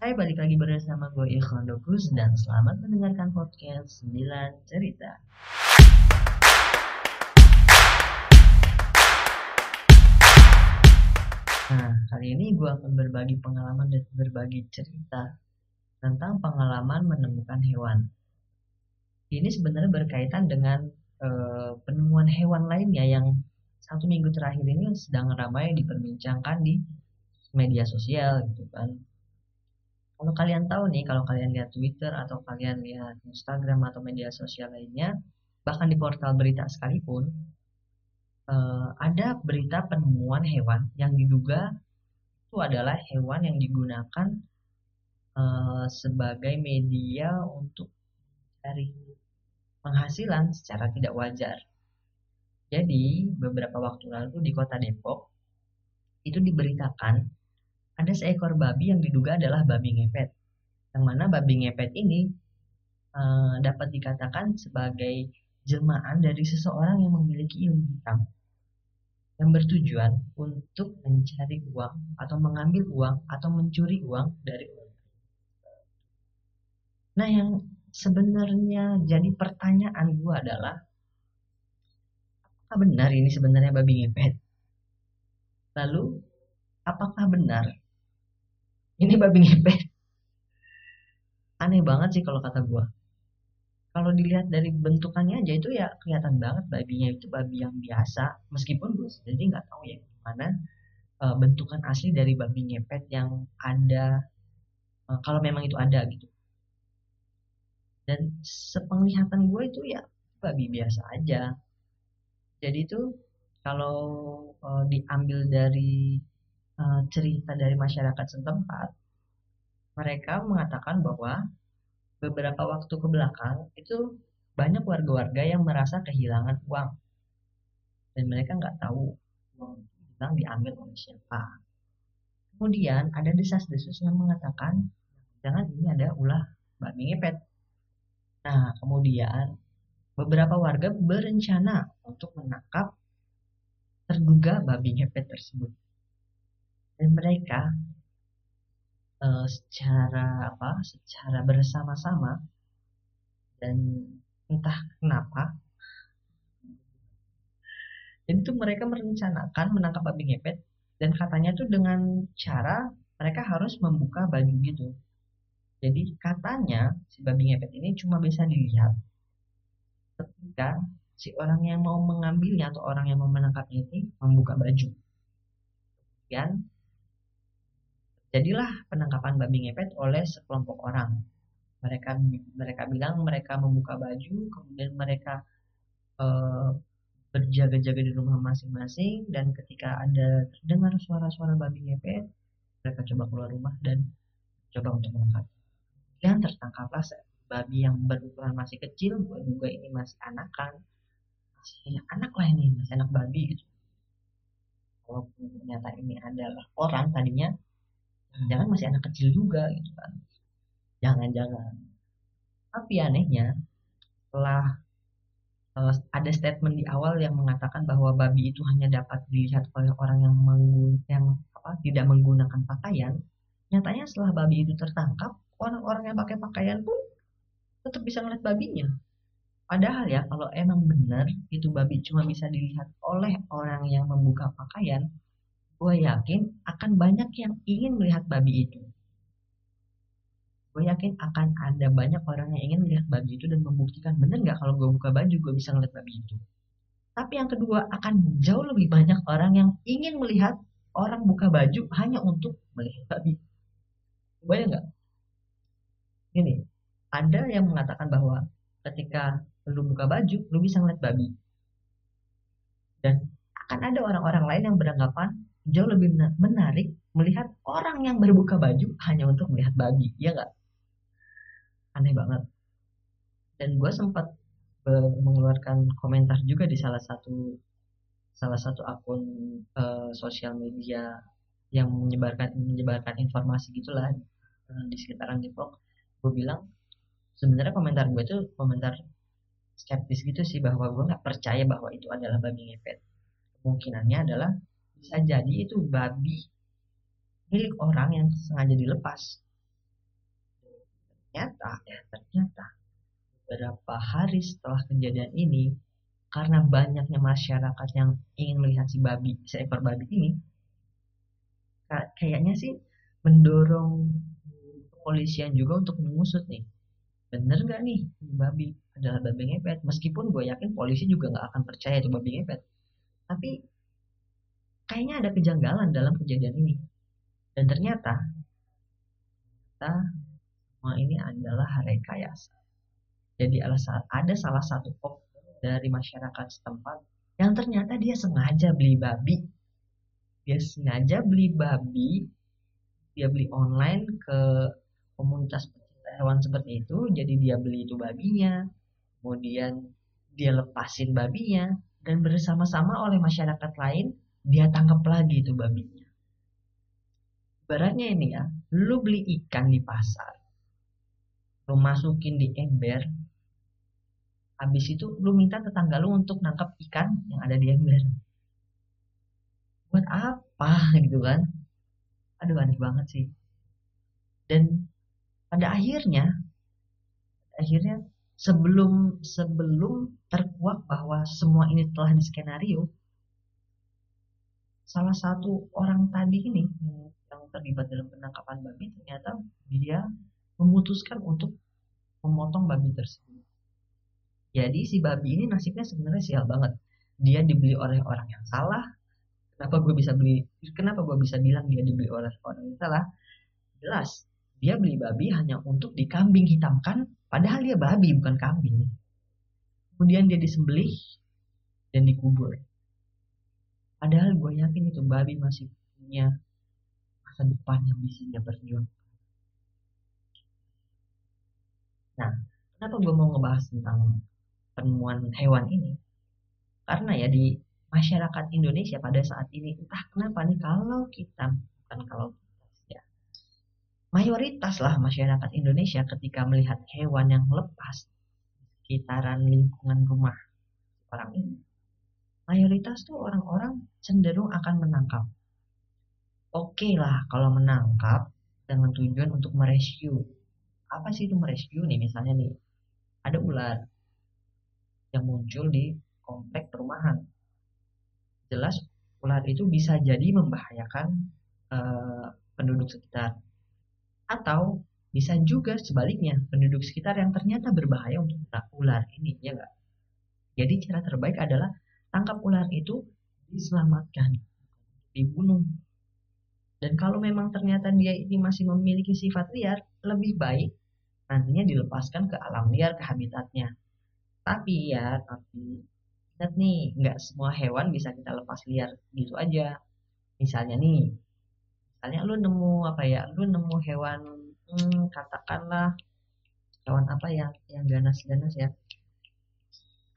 Hai, balik lagi bersama gue Ikhwan Dokus dan selamat mendengarkan podcast 9 Cerita. Nah, kali ini gue akan berbagi pengalaman dan berbagi cerita tentang pengalaman menemukan hewan. Ini sebenarnya berkaitan dengan uh, penemuan hewan lainnya yang satu minggu terakhir ini sedang ramai diperbincangkan di media sosial gitu kan. Kalau kalian tahu nih, kalau kalian lihat Twitter atau kalian lihat Instagram atau media sosial lainnya, bahkan di portal berita sekalipun, uh, ada berita penemuan hewan yang diduga itu adalah hewan yang digunakan uh, sebagai media untuk cari penghasilan secara tidak wajar. Jadi, beberapa waktu lalu di kota Depok, itu diberitakan ada seekor babi yang diduga adalah babi ngepet. Yang mana babi ngepet ini uh, dapat dikatakan sebagai jelmaan dari seseorang yang memiliki ilmu hitam yang bertujuan untuk mencari uang atau mengambil uang atau mencuri uang dari orang. Nah, yang sebenarnya jadi pertanyaan gue adalah apakah benar ini sebenarnya babi ngepet? Lalu, apakah benar ini babi ngepet? Aneh banget sih kalau kata gue kalau dilihat dari bentukannya aja itu ya kelihatan banget babinya itu babi yang biasa. Meskipun gue sendiri nggak tahu ya gimana uh, bentukan asli dari babi ngepet yang ada uh, kalau memang itu ada gitu. Dan sepenglihatan gue itu ya babi biasa aja. Jadi itu kalau uh, diambil dari uh, cerita dari masyarakat setempat mereka mengatakan bahwa beberapa waktu ke belakang itu banyak warga-warga yang merasa kehilangan uang dan mereka nggak tahu uang hilang diambil oleh siapa. Kemudian ada desas-desus yang mengatakan jangan ini ada ulah babi ngepet. Nah kemudian beberapa warga berencana untuk menangkap terduga babi ngepet tersebut. Dan mereka uh, secara apa secara bersama-sama dan entah kenapa jadi itu mereka merencanakan menangkap babi ngepet dan katanya tuh dengan cara mereka harus membuka baju gitu. Jadi katanya si babi ngepet ini cuma bisa dilihat ketika si orang yang mau mengambilnya atau orang yang mau menangkapnya ini membuka baju. Kemudian Jadilah penangkapan babi ngepet oleh sekelompok orang. Mereka mereka bilang mereka membuka baju, kemudian mereka uh, berjaga-jaga di rumah masing-masing dan ketika ada terdengar suara-suara babi ngepet, mereka coba keluar rumah dan coba untuk menangkap. Dan tertangkaplah babi yang berukuran masih kecil, gue juga ini masih anakan, masih anak lah ini, masih anak babi gitu. Walaupun ternyata ini adalah orang tadinya jangan masih anak kecil juga gitu kan. Jangan-jangan. Tapi anehnya setelah uh, ada statement di awal yang mengatakan bahwa babi itu hanya dapat dilihat oleh orang yang menggun yang apa tidak menggunakan pakaian nyatanya setelah babi itu tertangkap orang-orang yang pakai pakaian pun tetap bisa ngeliat babinya. Padahal ya kalau emang benar itu babi cuma bisa dilihat oleh orang yang membuka pakaian gue yakin akan banyak yang ingin melihat babi itu. Gue yakin akan ada banyak orang yang ingin melihat babi itu dan membuktikan bener nggak kalau gue buka baju gue bisa ngeliat babi itu. Tapi yang kedua akan jauh lebih banyak orang yang ingin melihat orang buka baju hanya untuk melihat babi. Bayang nggak? Ini ada yang mengatakan bahwa ketika lu buka baju, lu bisa ngeliat babi. Dan akan ada orang-orang lain yang beranggapan jauh lebih menarik melihat orang yang berbuka baju hanya untuk melihat babi, ya nggak? Aneh banget. Dan gue sempat mengeluarkan komentar juga di salah satu salah satu akun uh, sosial media yang menyebarkan menyebarkan informasi gitulah uh, di sekitaran Depok. Gue bilang sebenarnya komentar gue itu komentar skeptis gitu sih bahwa gue nggak percaya bahwa itu adalah babi ngepet. Kemungkinannya adalah bisa jadi itu babi milik orang yang sengaja dilepas. Ternyata ya ternyata beberapa hari setelah kejadian ini karena banyaknya masyarakat yang ingin melihat si babi seekor babi ini kayaknya sih mendorong kepolisian juga untuk mengusut nih bener nggak nih babi adalah babi ngepet? Meskipun gue yakin polisi juga nggak akan percaya itu babi ngepet. Tapi kayaknya ada kejanggalan dalam kejadian ini. Dan ternyata kita semua ini adalah rekayasa. Jadi ada salah satu oknum dari masyarakat setempat yang ternyata dia sengaja beli babi. Dia sengaja beli babi, dia beli online ke komunitas hewan seperti itu, jadi dia beli itu babinya, kemudian dia lepasin babinya, dan bersama-sama oleh masyarakat lain dia tangkap lagi itu babinya. Baratnya ini ya, lu beli ikan di pasar, lu masukin di ember, habis itu lu minta tetangga lu untuk nangkap ikan yang ada di ember. Buat apa gitu kan? Aduh aneh banget sih. Dan pada akhirnya akhirnya sebelum sebelum terkuak bahwa semua ini telah diskenario salah satu orang tadi ini yang terlibat dalam penangkapan babi ternyata dia memutuskan untuk memotong babi tersebut jadi si babi ini nasibnya sebenarnya sial banget. Dia dibeli oleh orang yang salah. Kenapa gue bisa beli? Kenapa gue bisa bilang dia dibeli oleh orang yang salah? Jelas, dia beli babi hanya untuk dikambing hitamkan, padahal dia babi bukan kambing. Kemudian dia disembelih dan dikubur. Padahal gue yakin itu babi masih punya masa depan yang bisa dia berjuang. Nah, kenapa gue mau ngebahas tentang penemuan hewan ini karena ya di masyarakat Indonesia pada saat ini entah kenapa nih kalau kita bukan kalau ya mayoritas lah masyarakat Indonesia ketika melihat hewan yang lepas di sekitaran lingkungan rumah orang ini mayoritas tuh orang-orang cenderung akan menangkap oke okay lah kalau menangkap dengan tujuan untuk merescue apa sih itu merescue nih misalnya nih ada ular yang muncul di komplek perumahan. Jelas ular itu bisa jadi membahayakan uh, penduduk sekitar. Atau bisa juga sebaliknya, penduduk sekitar yang ternyata berbahaya untuk ular ini, ya enggak? Jadi cara terbaik adalah tangkap ular itu diselamatkan, dibunuh. Dan kalau memang ternyata dia ini masih memiliki sifat liar, lebih baik nantinya dilepaskan ke alam liar, ke habitatnya. Tapi ya, tapi ingat nih, nggak semua hewan bisa kita lepas liar gitu aja. Misalnya nih, misalnya lu nemu apa ya, lu nemu hewan, hmm, katakanlah hewan apa ya, yang ganas-ganas ya,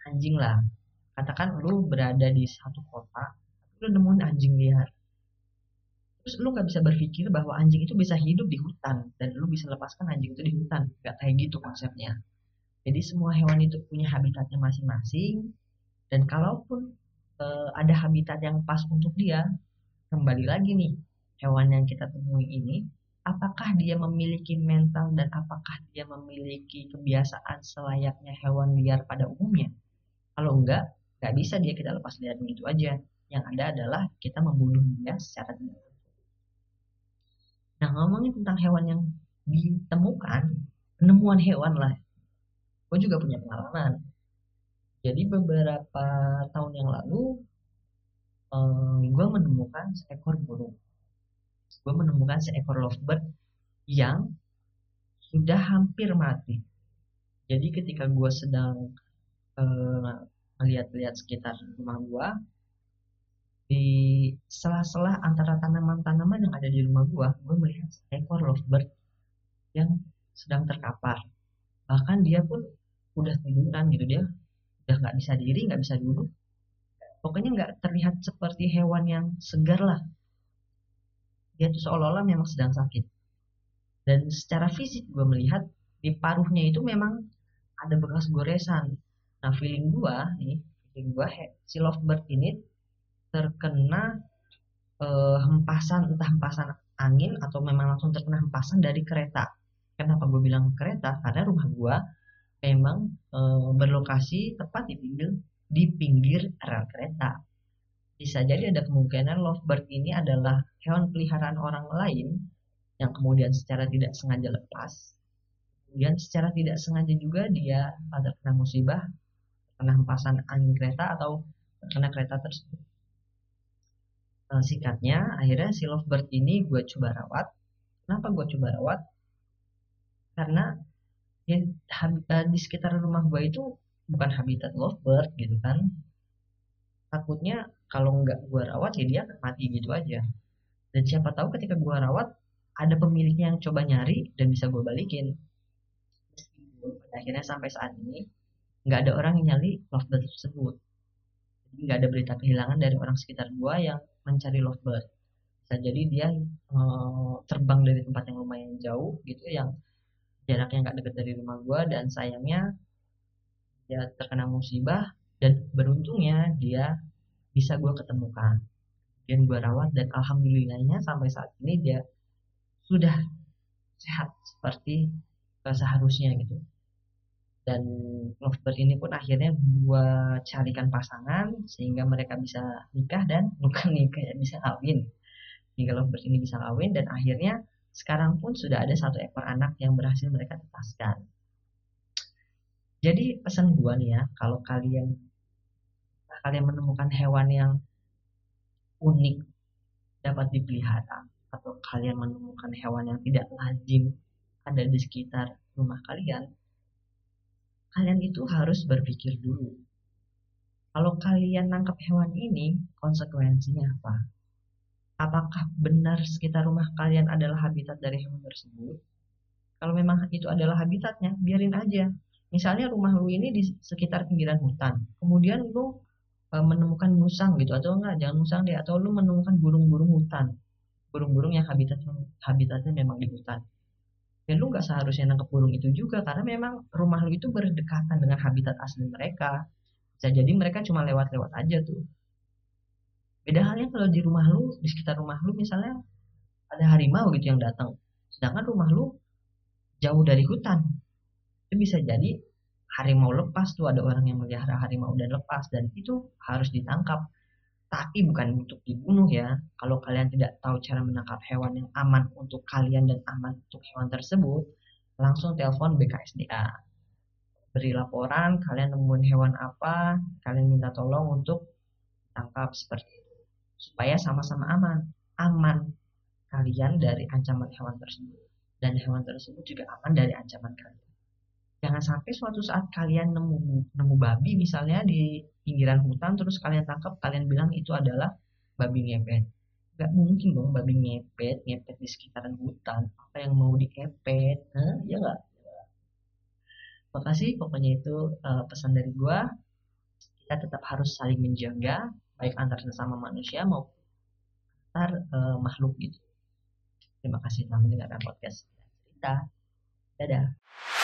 anjing lah. Katakan lu berada di satu kota, lu nemuin anjing liar. Terus lu nggak bisa berpikir bahwa anjing itu bisa hidup di hutan dan lu bisa lepaskan anjing itu di hutan, nggak kayak gitu konsepnya. Jadi semua hewan itu punya habitatnya masing-masing dan kalaupun e, ada habitat yang pas untuk dia, kembali lagi nih hewan yang kita temui ini, apakah dia memiliki mental dan apakah dia memiliki kebiasaan selayaknya hewan liar pada umumnya? Kalau enggak, nggak bisa dia kita lepas liar begitu aja. Yang ada adalah kita membunuh dia secara tidak Nah ngomongin tentang hewan yang ditemukan, penemuan hewan lah. Gue juga punya pengalaman. Jadi beberapa tahun yang lalu um, eh, gue menemukan seekor burung. Gue menemukan seekor lovebird yang sudah hampir mati. Jadi ketika gue sedang uh, melihat-lihat sekitar rumah gue di sela-sela antara tanaman-tanaman yang ada di rumah gue gue melihat seekor lovebird yang sedang terkapar. Bahkan dia pun udah tiduran gitu dia udah nggak bisa diri nggak bisa duduk. Pokoknya nggak terlihat seperti hewan yang segar lah. Dia tuh seolah-olah memang sedang sakit. Dan secara fisik gue melihat di paruhnya itu memang ada bekas goresan nah feeling gue nih feeling gue si lovebird ini terkena eh, hempasan entah hempasan angin atau memang langsung terkena hempasan dari kereta. Kenapa gue bilang kereta? Karena rumah gue memang e, berlokasi tepat di pinggir di pinggir rel kereta. Bisa jadi ada kemungkinan lovebird ini adalah hewan peliharaan orang lain yang kemudian secara tidak sengaja lepas. Kemudian secara tidak sengaja juga dia terkena musibah terkena hempasan angin kereta atau terkena kereta tersebut. Uh, singkatnya akhirnya si lovebird ini gue coba rawat. Kenapa gue coba rawat? Karena ya, uh, di sekitar rumah gue itu bukan habitat lovebird gitu kan. Takutnya kalau nggak gue rawat ya dia akan mati gitu aja. Dan siapa tahu ketika gue rawat ada pemiliknya yang coba nyari dan bisa gue balikin. Akhirnya sampai saat ini nggak ada orang yang nyali lovebird tersebut. Jadi nggak ada berita kehilangan dari orang sekitar gue yang mencari lovebird. Bisa jadi dia uh, terbang dari tempat yang lumayan jauh gitu yang jaraknya nggak dekat dari rumah gue dan sayangnya dia terkena musibah dan beruntungnya dia bisa gue ketemukan. Dan gue rawat dan alhamdulillahnya sampai saat ini dia sudah sehat seperti seharusnya gitu dan lovebird ini pun akhirnya gue carikan pasangan sehingga mereka bisa nikah dan bukan nikah ya bisa kawin. Sehingga lovebird ini bisa kawin dan akhirnya sekarang pun sudah ada satu ekor anak yang berhasil mereka tepaskan jadi pesan gue nih ya kalau kalian kalian menemukan hewan yang unik dapat dipelihara atau kalian menemukan hewan yang tidak lazim ada di sekitar rumah kalian kalian itu harus berpikir dulu. Kalau kalian nangkap hewan ini, konsekuensinya apa? Apakah benar sekitar rumah kalian adalah habitat dari hewan tersebut? Kalau memang itu adalah habitatnya, biarin aja. Misalnya rumah lu ini di sekitar pinggiran hutan, kemudian lu e, menemukan musang gitu atau enggak jangan musang deh atau lu menemukan burung-burung hutan burung-burung yang habitat habitatnya memang di hutan dan lu nggak seharusnya nangkep burung itu juga karena memang rumah lu itu berdekatan dengan habitat asli mereka. Bisa jadi mereka cuma lewat-lewat aja tuh. Beda halnya kalau di rumah lu di sekitar rumah lu misalnya ada harimau gitu yang datang. Sedangkan rumah lu jauh dari hutan. Itu bisa jadi harimau lepas tuh ada orang yang melihara harimau dan lepas dan itu harus ditangkap tapi bukan untuk dibunuh ya. Kalau kalian tidak tahu cara menangkap hewan yang aman untuk kalian dan aman untuk hewan tersebut, langsung telepon BKSDA. Beri laporan, kalian nemuin hewan apa, kalian minta tolong untuk tangkap seperti itu. Supaya sama-sama aman. Aman kalian dari ancaman hewan tersebut. Dan hewan tersebut juga aman dari ancaman kalian. Jangan sampai suatu saat kalian nemu nemu babi misalnya di pinggiran hutan terus kalian tangkap kalian bilang itu adalah babi ngepet. Gak mungkin dong babi ngepet ngepet di sekitaran hutan. Apa yang mau diepet? Hah? ya nggak? Makasih pokoknya itu uh, pesan dari gua. Kita tetap harus saling menjaga baik antar sesama manusia maupun antar uh, makhluk gitu. Terima kasih telah mendengarkan podcast cerita. Dadah